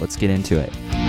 let's get into it.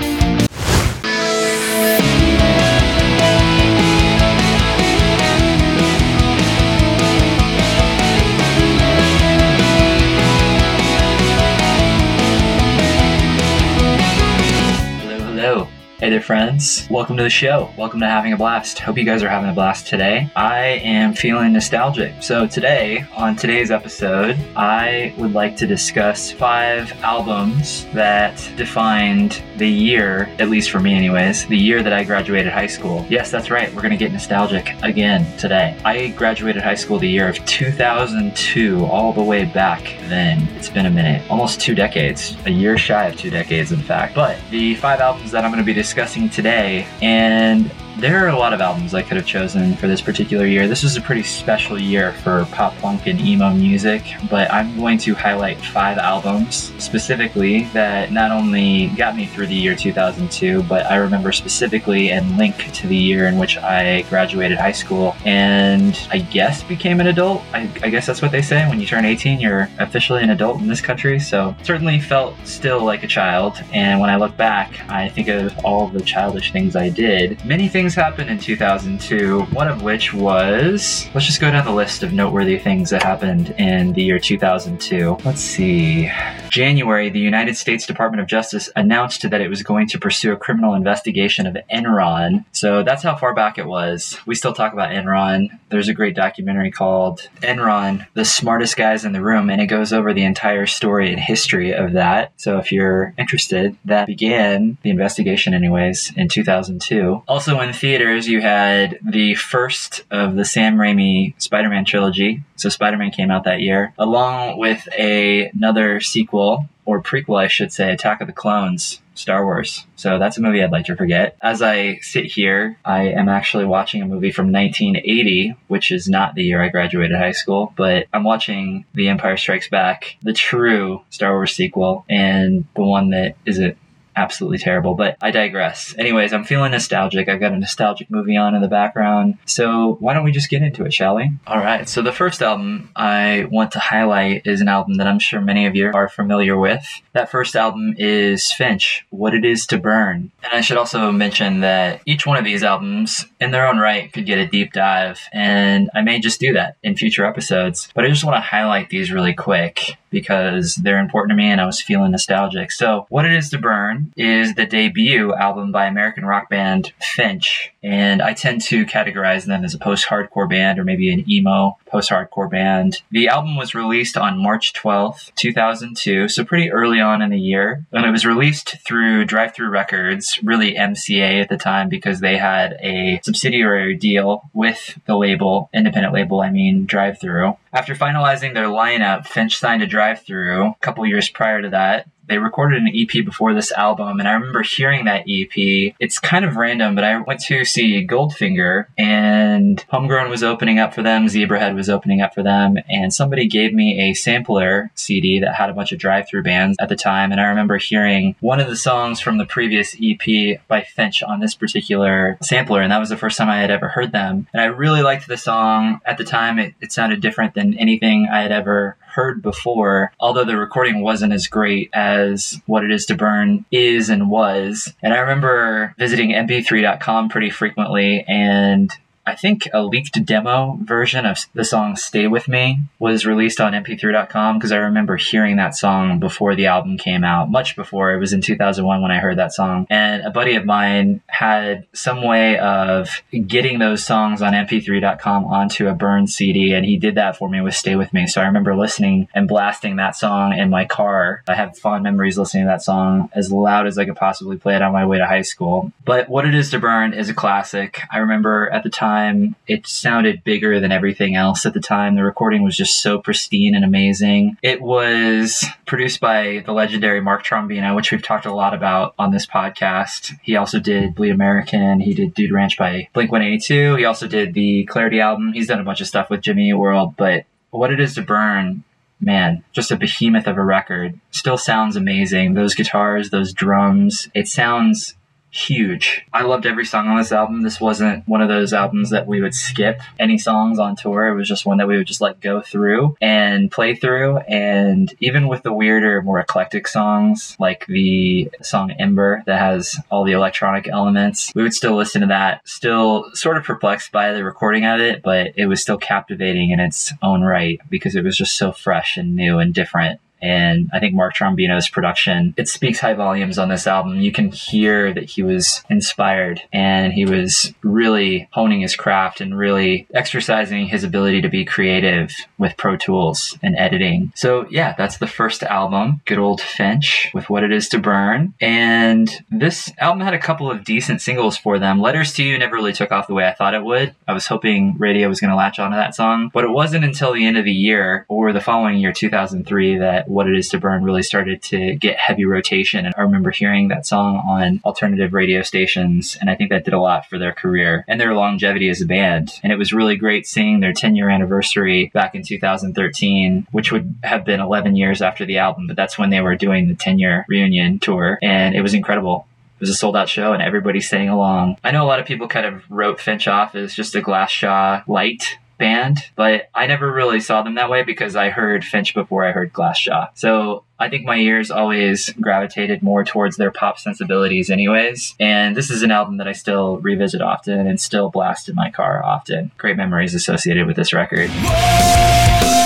There, friends. Welcome to the show. Welcome to Having a Blast. Hope you guys are having a blast today. I am feeling nostalgic. So, today, on today's episode, I would like to discuss five albums that defined the year, at least for me, anyways, the year that I graduated high school. Yes, that's right. We're going to get nostalgic again today. I graduated high school the year of 2002, all the way back then. It's been a minute, almost two decades, a year shy of two decades, in fact. But the five albums that I'm going to be discussing discussing today. And there are a lot of albums I could have chosen for this particular year. This was a pretty special year for pop punk and emo music, but I'm going to highlight five albums specifically that not only got me through the year 2002, but I remember specifically and link to the year in which I graduated high school and I guess became an adult. I, I guess that's what they say. When you turn 18, you're officially an adult in this country. So certainly felt still like a child. And when I look back, I think of all the childish things I did. Many things things happened in 2002, one of which was let's just go down the list of noteworthy things that happened in the year 2002. Let's see. January, the United States Department of Justice announced that it was going to pursue a criminal investigation of Enron. So that's how far back it was. We still talk about Enron. There's a great documentary called Enron, The Smartest Guys in the Room, and it goes over the entire story and history of that. So if you're interested, that began the investigation, anyways, in 2002. Also in theaters, you had the first of the Sam Raimi Spider Man trilogy. So Spider Man came out that year, along with a, another sequel, or prequel, I should say, Attack of the Clones. Star Wars. So that's a movie I'd like to forget. As I sit here, I am actually watching a movie from 1980, which is not the year I graduated high school, but I'm watching The Empire Strikes Back, the true Star Wars sequel, and the one that is a absolutely terrible, but I digress. Anyways, I'm feeling nostalgic. I've got a nostalgic movie on in the background. So why don't we just get into it, shall we? All right. So the first album I want to highlight is an album that I'm sure many of you are familiar with. That first album is Finch, What It Is to Burn. And I should also mention that each one of these albums, in their own right, could get a deep dive, and I may just do that in future episodes. But I just want to highlight these really quick because they're important to me and I was feeling nostalgic. So, What It Is to Burn is the debut album by American rock band Finch. And I tend to categorize them as a post hardcore band or maybe an emo post hardcore band. The album was released on March 12th, 2002, so pretty early on in the year. And it was released through Drive-Thru Records, really MCA at the time because they had a subsidiary deal with the label, independent label, I mean, Drive-Thru. After finalizing their lineup, Finch signed a Drive-Thru a couple years prior to that they recorded an EP before this album, and I remember hearing that EP. It's kind of random, but I went to see Goldfinger, and Homegrown was opening up for them, Zebrahead was opening up for them, and somebody gave me a sampler CD that had a bunch of drive through bands at the time, and I remember hearing one of the songs from the previous EP by Finch on this particular sampler, and that was the first time I had ever heard them. And I really liked the song. At the time, it, it sounded different than anything I had ever heard before, although the recording wasn't as great as what it is to burn is and was. And I remember visiting mp3.com pretty frequently and I think a leaked demo version of the song Stay With Me was released on mp3.com because I remember hearing that song before the album came out, much before. It was in 2001 when I heard that song. And a buddy of mine had some way of getting those songs on mp3.com onto a burned CD, and he did that for me with Stay With Me. So I remember listening and blasting that song in my car. I have fond memories listening to that song as loud as I could possibly play it on my way to high school. But What It Is to Burn is a classic. I remember at the time time. It sounded bigger than everything else at the time. The recording was just so pristine and amazing. It was produced by the legendary Mark Trombino, which we've talked a lot about on this podcast. He also did Bleed American. He did Dude Ranch by Blink 182. He also did the Clarity album. He's done a bunch of stuff with Jimmy World, but what it is to burn man, just a behemoth of a record. Still sounds amazing. Those guitars, those drums, it sounds huge. I loved every song on this album. This wasn't one of those albums that we would skip any songs on tour. It was just one that we would just like go through and play through. And even with the weirder, more eclectic songs, like the song Ender that has all the electronic elements, we would still listen to that. Still sort of perplexed by the recording of it, but it was still captivating in its own right because it was just so fresh and new and different. And I think Mark Trombino's production, it speaks high volumes on this album. You can hear that he was inspired and he was really honing his craft and really exercising his ability to be creative with Pro Tools and editing. So yeah, that's the first album, good old Finch with What It Is to Burn. And this album had a couple of decent singles for them. Letters to You never really took off the way I thought it would. I was hoping radio was going to latch onto that song, but it wasn't until the end of the year or the following year, 2003, that what It Is to Burn really started to get heavy rotation. And I remember hearing that song on alternative radio stations, and I think that did a lot for their career and their longevity as a band. And it was really great seeing their 10 year anniversary back in 2013, which would have been 11 years after the album, but that's when they were doing the 10 year reunion tour. And it was incredible it was a sold out show and everybody sang along. I know a lot of people kind of wrote Finch off as just a Glassjaw light band, but I never really saw them that way because I heard Finch before I heard Glassjaw. So I think my ears always gravitated more towards their pop sensibilities, anyways. And this is an album that I still revisit often and still blast in my car often. Great memories associated with this record. So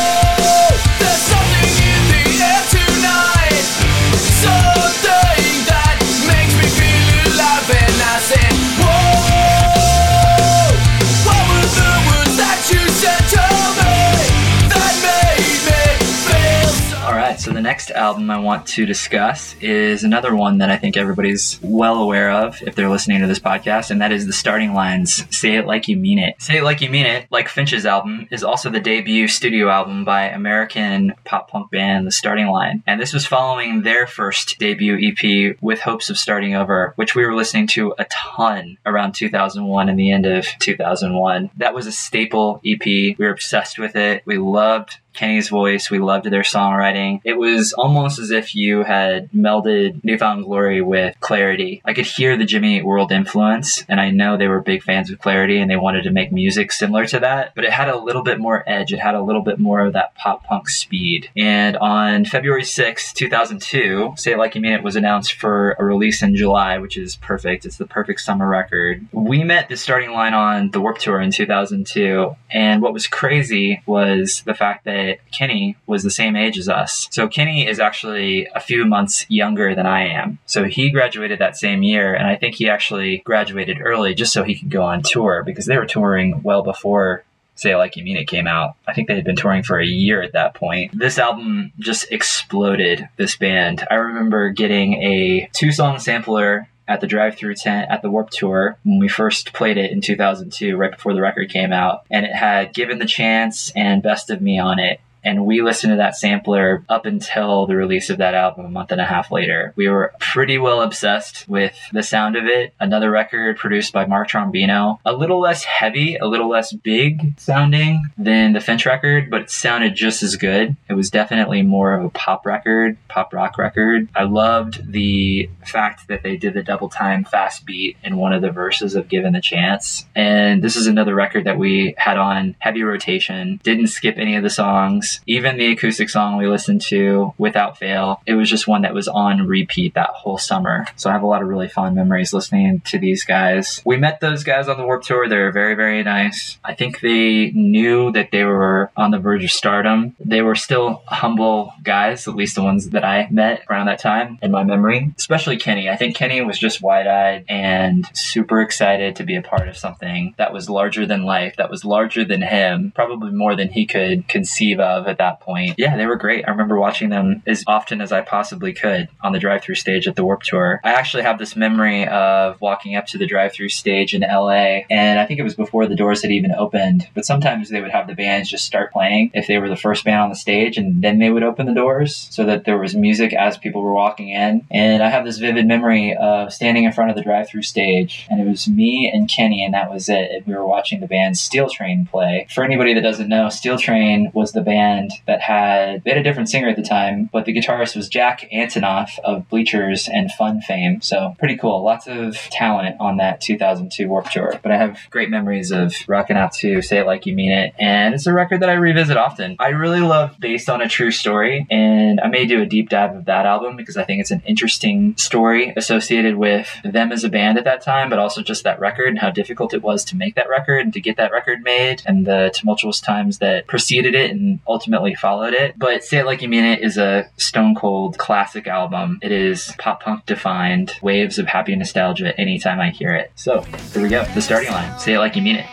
next album I want to discuss is another one that I think everybody's well aware of if they're listening to this podcast, and that is the Starting Lines "Say It Like You Mean It." "Say It Like You Mean It," like Finch's album, is also the debut studio album by American pop punk band The Starting Line, and this was following their first debut EP, "With Hopes of Starting Over," which we were listening to a ton around 2001 and the end of 2001. That was a staple EP. We were obsessed with it. We loved Kenny's voice. We loved their songwriting. It was almost as if you had melded New Found Glory with Clarity. I could hear the Jimmy Eat World influence, and I know they were big fans of Clarity and they wanted to make music similar to that, but it had a little bit more edge. It had a little bit more of that pop punk speed. And on February 6, 2002, Say It Like You Mean It was announced for a release in July, which is perfect. It's the perfect summer record. We met the starting line on the Warped Tour in 2002, and what was crazy was the fact that Kenny was the same age as us. So Kenny is actually a few months younger than I am. So he graduated that same year, and I think he actually graduated early just so he could go on tour because they were touring well before Say Like You Mean It came out. I think they had been touring for a year at that point. This album just exploded this band. I remember getting a two song sampler at the drive-through tent at the Warped Tour when we first played it in 2002, right before the record came out, and it had "Given the Chance" and "Best of Me" on it. And we listened to that sampler up until the release of that album a month and a half later. We were pretty well obsessed with the sound of it. Another record produced by Mark Trombino. A little less heavy, a little less big sounding than the Finch record, but it sounded just as good. It was definitely more of a pop record, pop rock record. I loved the fact that they did the double time fast beat in one of the verses of Given the Chance. And this is another record that we had on heavy rotation, didn't skip any of the songs even the acoustic song we listened to without fail, it was just one that was on repeat that whole summer. So I have a lot of really fond memories listening to these guys. We met those guys on the Warped Tour. They were very, very nice. I think they knew that they were on the verge of stardom. They were still humble guys, at least the ones that I met around that time in my memory, especially Kenny. I think Kenny was just wide eyed and super excited to be a part of something that was larger than life, that was larger than him, probably more than he could conceive of of at that point. Yeah, they were great. I remember watching them as often as I possibly could on the drive through stage at the Warp Tour. I actually have this memory of walking up to the drive through stage in LA, and I think it was before the doors had even opened, but sometimes they would have the bands just start playing if they were the first band on the stage, and then they would open the doors so that there was music as people were walking in. And I have this vivid memory of standing in front of the drive through stage, and it was me and Kenny, and that was it. We were watching the band Steel Train play. For anybody that doesn't know, Steel Train was the band that had, they had a different singer at the time, but the guitarist was Jack Antonoff of Bleachers and Fun fame. So pretty cool. Lots of talent on that 2002 Warp Tour. But I have great memories of rocking out to Say It Like You Mean It, and it's a record that I revisit often. I really love Based on a True Story, and I may do a deep dive of that album because I think it's an interesting story associated with them as a band at that time, but also just that record and how difficult it was to make that record and to get that record made and the tumultuous times that preceded it and ultimately followed it. But Say It Like You Mean It is a stone cold classic album. It is pop punk defined, waves of happy nostalgia anytime I hear it. So here we go. The starting line Say It Like You Mean It.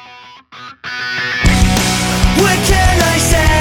What can I say?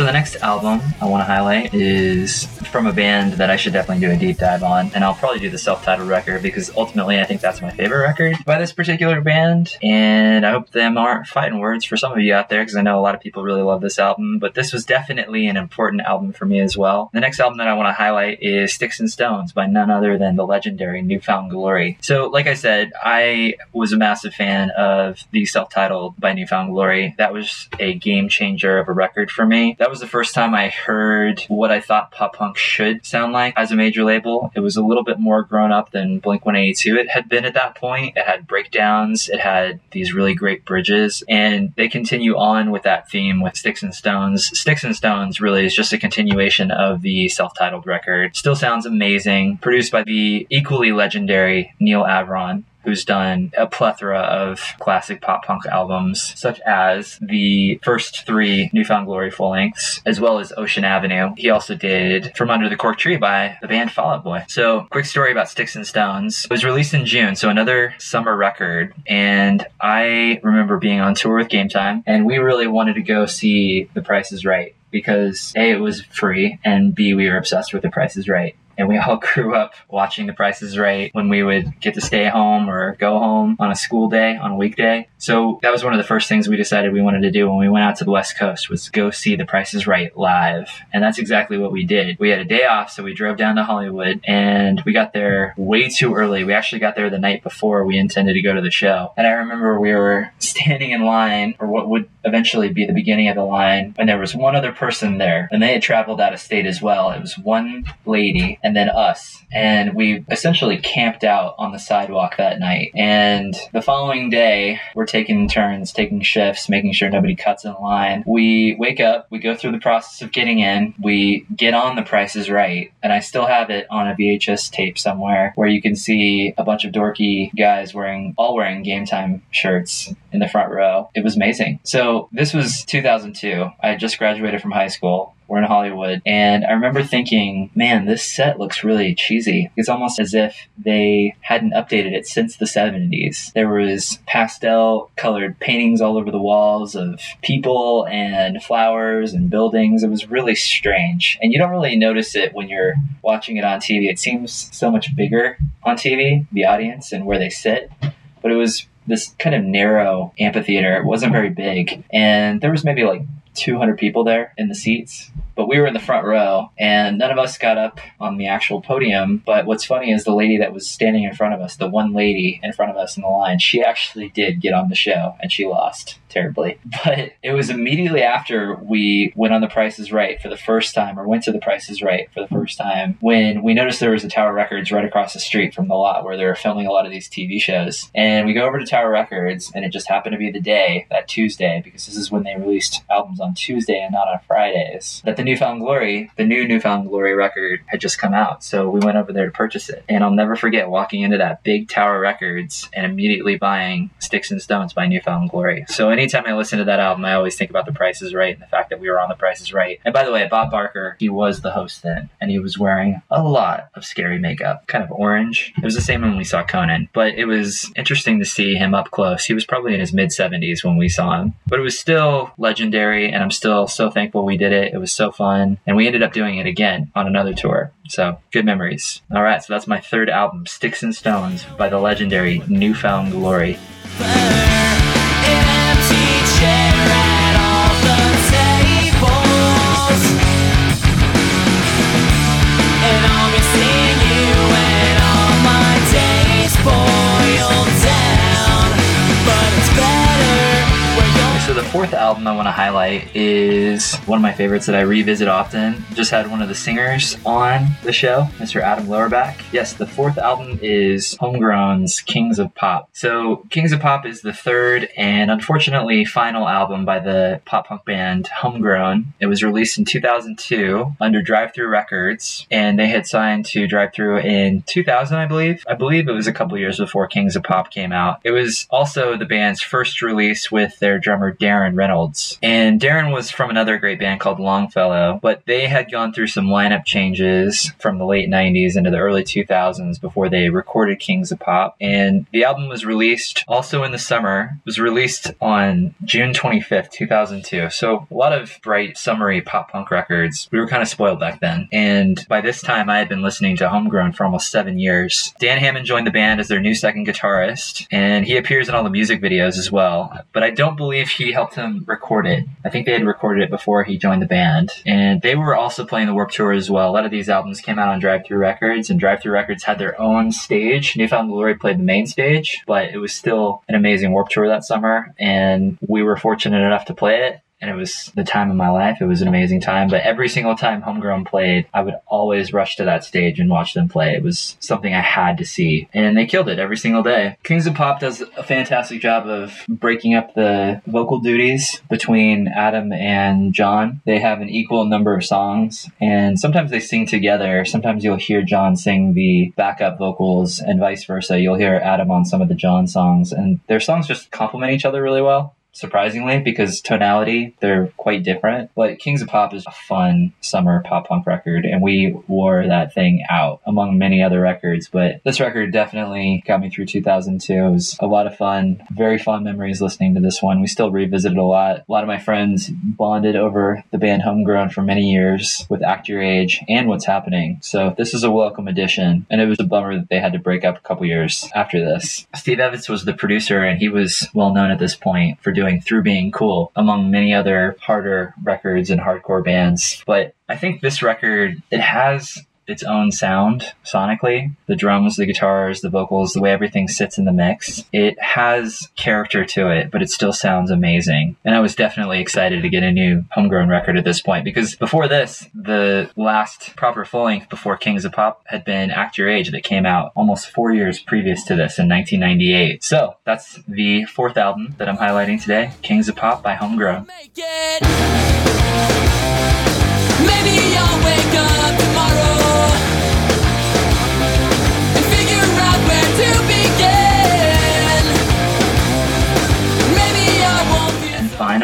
So the next album I want to highlight is from a band that I should definitely do a deep dive on, and I'll probably do the self-titled record because ultimately I think that's my favorite record by this particular band. And I hope them aren't fighting words for some of you out there because I know a lot of people really love this album, but this was definitely an important album for me as well. The next album that I want to highlight is Sticks and Stones by none other than the legendary Newfound Glory. So, like I said, I was a massive fan of the self-titled by Newfound Glory. That was a game changer of a record for me. That was the first time I heard what I thought pop punk should sound like as a major label. It was a little bit more grown up than Blink 182 it had been at that point. It had breakdowns, it had these really great bridges, and they continue on with that theme with Sticks and Stones. Sticks and Stones really is just a continuation of the self titled record. Still sounds amazing, produced by the equally legendary Neal Avron who's done a plethora of classic pop punk albums, such as the first three Newfound Glory full lengths, as well as Ocean Avenue. He also did From Under the Cork Tree by the band Fall Out Boy. So, quick story about Sticks and Stones. It was released in June, so another summer record. And I remember being on tour with Game Time, and we really wanted to go see The Price is Right because A, it was free, and B, we were obsessed with The Price is Right and we all grew up watching The Price is Right when we would get to stay home or go home on a school day, on a weekday. So that was one of the first things we decided we wanted to do when we went out to the West Coast was go see The Price is Right live. And that's exactly what we did. We had a day off, so we drove down to Hollywood and we got there way too early. We actually got there the night before we intended to go to the show. And I remember we were standing in line for what would eventually be the beginning of the line and there was one other person there and they had traveled out of state as well. It was one lady and then us. And we essentially camped out on the sidewalk that night. And the following day, we're taking turns, taking shifts, making sure nobody cuts in line. We wake up, we go through the process of getting in, we get on the prices right. And I still have it on a VHS tape somewhere where you can see a bunch of dorky guys wearing, all wearing game time shirts in the front row. It was amazing. So this was 2002. I had just graduated from high school. We're in Hollywood. And I remember thinking, man, this set looks really cheesy. It's almost as if they hadn't updated it since the 70s. There was pastel colored paintings all over the walls of people and flowers and buildings. It was really strange. And you don't really notice it when you're watching it on TV. It seems so much bigger on TV, the audience and where they sit. But it was this kind of narrow amphitheater. It wasn't very big. And there was maybe like 200 people there in the seats. But we were in the front row and none of us got up on the actual podium. But what's funny is the lady that was standing in front of us, the one lady in front of us in the line, she actually did get on the show and she lost terribly. But it was immediately after we went on The Price is Right for the first time, or went to The Price is Right for the first time, when we noticed there was a Tower Records right across the street from the lot where they were filming a lot of these TV shows. And we go over to Tower Records, and it just happened to be the day, that Tuesday, because this is when they released albums on Tuesday and not on Fridays, that the Newfound Glory, the new Newfound Glory record, had just come out. So we went over there to purchase it. And I'll never forget walking into that big Tower Records and immediately buying Sticks and Stones by Newfound Glory. So anytime I listen to that album, I always think about the Price is Right and the fact that we were on the Price is Right. And by the way, Bob Barker, he was the host then, and he was wearing a lot of scary makeup, kind of orange. It was the same when we saw Conan, but it was interesting to see him up close. He was probably in his mid 70s when we saw him, but it was still legendary, and I'm still so thankful we did it. It was so fun, and we ended up doing it again on another tour. So good memories. All right, so that's my third album, Sticks and Stones, by the legendary Newfound Glory. So the fourth album I want to highlight is one of my favorites that I revisit often. Just had one of the singers on the show, Mr. Adam Lohrbach. Yes, the fourth album is Homegrown's Kings of Pop. So Kings of Pop is the third and unfortunately final album by the pop punk band Homegrown. It was released in 2002 under Drive Thru Records, and they had signed to Drive Thru in 2000, I believe. I believe it was a couple years before Kings of Pop came out. It was also the band's first release with their drummer Darren Reynolds. And Darren was from another great band called Longfellow, but they had gone through some lineup changes from the late 90s into the early 2000s before they recorded Kings of Pop. And the album was released also in the summer. It was released on June 25th, 2002. So a lot of bright, summery pop punk records. We were kind of spoiled back then. And by this time, I had been listening to Homegrown for almost seven years. Dan Hammond joined the band as their new second guitarist, and he appears in all the music videos as well. But I don't believe he helped him record it. I think they had recorded it before he joined the band. And they were also playing the Warp Tour as well. A lot of these albums came out on Drive-Thru Records, and Drive-Thru Records had their own stage. Newfound Glory played the main stage, but it was still an amazing Warp Tour that summer, and we were fortunate enough to play it and it was the time of my life. It was an amazing time. But every single time Homegrown played, I would always rush to that stage and watch them play. It was something I had to see, and they killed it every single day. Kings of Pop does a fantastic job of breaking up the vocal duties between Adam and John. They have an equal number of songs, and sometimes they sing together. Sometimes you'll hear John sing the backup vocals, and vice versa. You'll hear Adam on some of the John songs, and their songs just complement each other really well surprisingly, because tonality, they're quite different. But Kings of Pop is a fun summer pop punk record, and we wore that thing out among many other records. But this record definitely got me through 2002. It was a lot of fun, very fond memories listening to this one. We still revisit it a lot. A lot of my friends bonded over the band Homegrown for many years with Act Your Age and What's Happening. So this is a welcome addition, and it was a bummer that they had to break up a couple years after this. Steve Evans was the producer, and he was well known at this point for doing Through Being Cool, among many other harder records and hardcore bands. But I think this record, it has its own sound sonically. The drums, the guitars, the vocals, the way everything sits in the mix. It has character to it, but it still sounds amazing. And I was definitely excited to get a new homegrown record at this point because before this, the last proper full length before Kings of Pop had been Act Your Age that came out almost four years previous to this in 1998. So that's the fourth album that I'm highlighting today Kings of Pop by Homegrown. Maybe I'll wake up tomorrow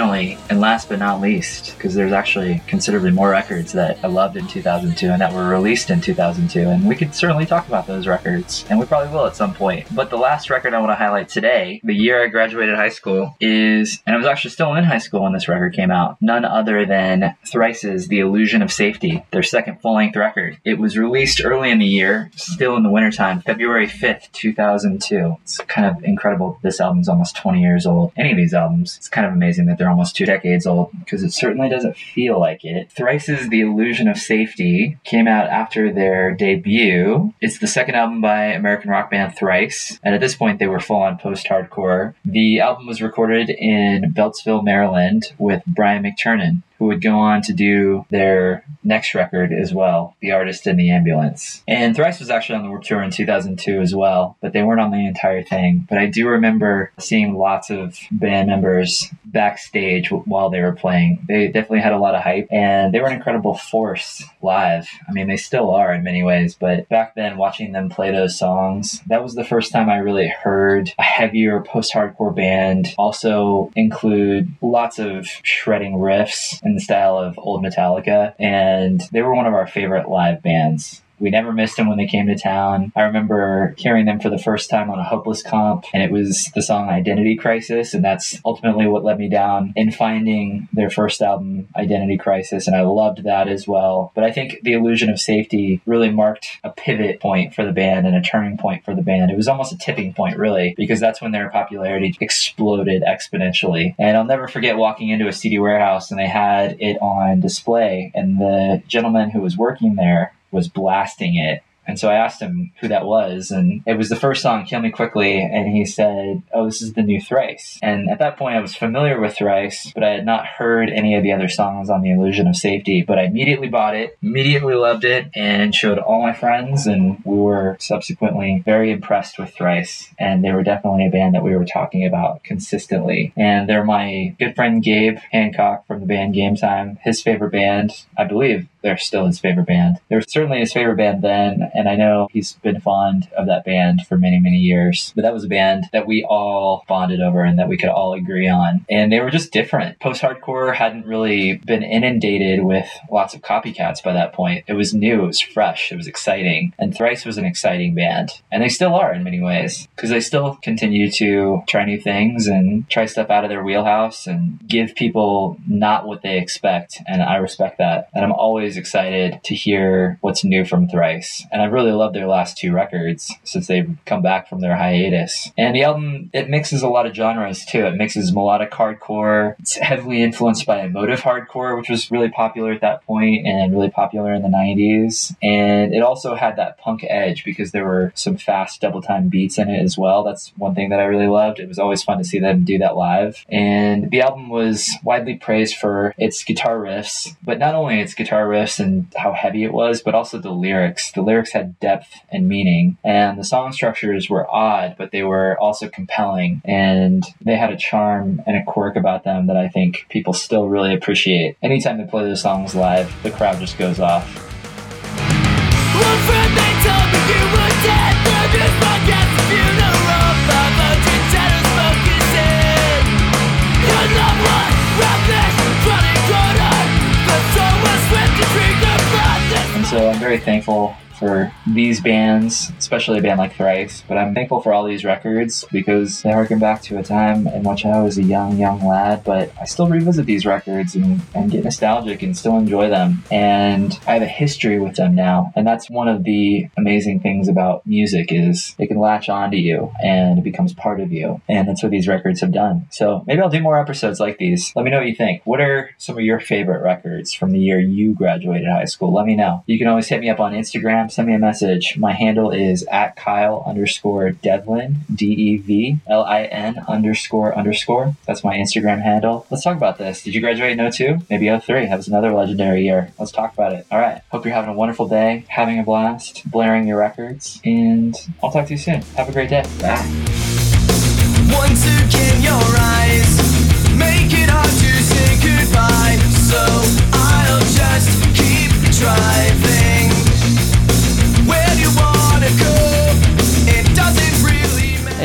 finally, and last but not least, because there's actually considerably more records that I loved in 2002 and that were released in 2002, and we could certainly talk about those records, and we probably will at some point. But the last record I want to highlight today, the year I graduated high school, is, and I was actually still in high school when this record came out, none other than Thrice's The Illusion of Safety, their second full length record. It was released early in the year, still in the wintertime, February 5th, 2002. It's kind of incredible. This album's almost 20 years old. Any of these albums, it's kind of amazing that they're almost two decades old because it certainly doesn't feel like it. Thrice's The Illusion of Safety came out after their debut. It's the second album by American rock band Thrice, and at this point they were full on post hardcore. The album was recorded in Beltsville, Maryland with Brian McTernan who would go on to do their next record as well, The Artist in the Ambulance. And Thrice was actually on the Warped Tour in 2002 as well, but they weren't on the entire thing. But I do remember seeing lots of band members backstage while they were playing. They definitely had a lot of hype, and they were an incredible force live. I mean, they still are in many ways, but back then, watching them play those songs, that was the first time I really heard a heavier post hardcore band also include lots of shredding riffs in the style of old Metallica, and they were one of our favorite live bands. We never missed them when they came to town. I remember hearing them for the first time on a Hopeless comp, and it was the song Identity Crisis, and that's ultimately what led me down in finding their first album, Identity Crisis, and I loved that as well. But I think The Illusion of Safety really marked a pivot point for the band and a turning point for the band. It was almost a tipping point, really, because that's when their popularity exploded exponentially. And I'll never forget walking into a CD warehouse and they had it on display, and the gentleman who was working there was blasting it. And so I asked him who that was, and it was the first song, Kill Me Quickly, and he said, Oh, this is the new Thrice. And at that point, I was familiar with Thrice, but I had not heard any of the other songs on The Illusion of Safety. But I immediately bought it, immediately loved it, and showed all my friends, and we were subsequently very impressed with Thrice. And they were definitely a band that we were talking about consistently. And they're my good friend Gabe Hancock from the band Game Time, his favorite band, I believe they're still his favorite band. They were certainly his favorite band then, and I know he's been fond of that band for many, many years. But that was a band that we all bonded over and that we could all agree on. And they were just different. Post hardcore hadn't really been inundated with lots of copycats by that point. It was new, it was fresh, it was exciting. And Thrice was an exciting band. And they still are in many ways, because they still continue to try new things and try stuff out of their wheelhouse and give people not what they expect. And I respect that. And I'm always excited to hear what's new from Thrice. And I've really loved their last two records since they've come back from their hiatus. And the album, it mixes a lot of genres too. It mixes melodic hardcore. It's heavily influenced by emotive hardcore, which was really popular at that point and really popular in the 90s. And it also had that punk edge because there were some fast double time beats in it as well. That's one thing that I really loved. It was always fun to see them do that live. And the album was widely praised for its guitar riffs, but not only its guitar riffs and how heavy it was, but also the lyrics. The lyrics had depth and meaning, and the song structures were odd, but they were also compelling. And they had a charm and a quirk about them that I think people still really appreciate. Anytime they play those songs live, the crowd just goes off. One friend they told me you were dead. So very thankful for these bands, especially a band like Thrice, but I'm thankful for all these records because they harken back to a time in which I was a young, young lad, but I still revisit these records and, and get nostalgic and still enjoy them. And I have a history with them now. And that's one of the amazing things about music is it can latch onto you and it becomes part of you. And that's what these records have done. So maybe I'll do more episodes like these. Let me know what you think. What are some of your favorite records from the year you graduated high school? Let me know. You can always hit me up on Instagram, send me a message. My handle is at Kyle underscore Devlin, D E V L I N underscore underscore. That's my Instagram handle. Let's talk about this. Did you graduate in 02? Maybe 03. That was another legendary year. Let's talk about it. All right. Hope you're having a wonderful day, having a blast, blaring your records, and I'll talk to you soon. Have a great day. Bye. Once again, your eyes make it hard to say goodbye. So I'll just keep driving.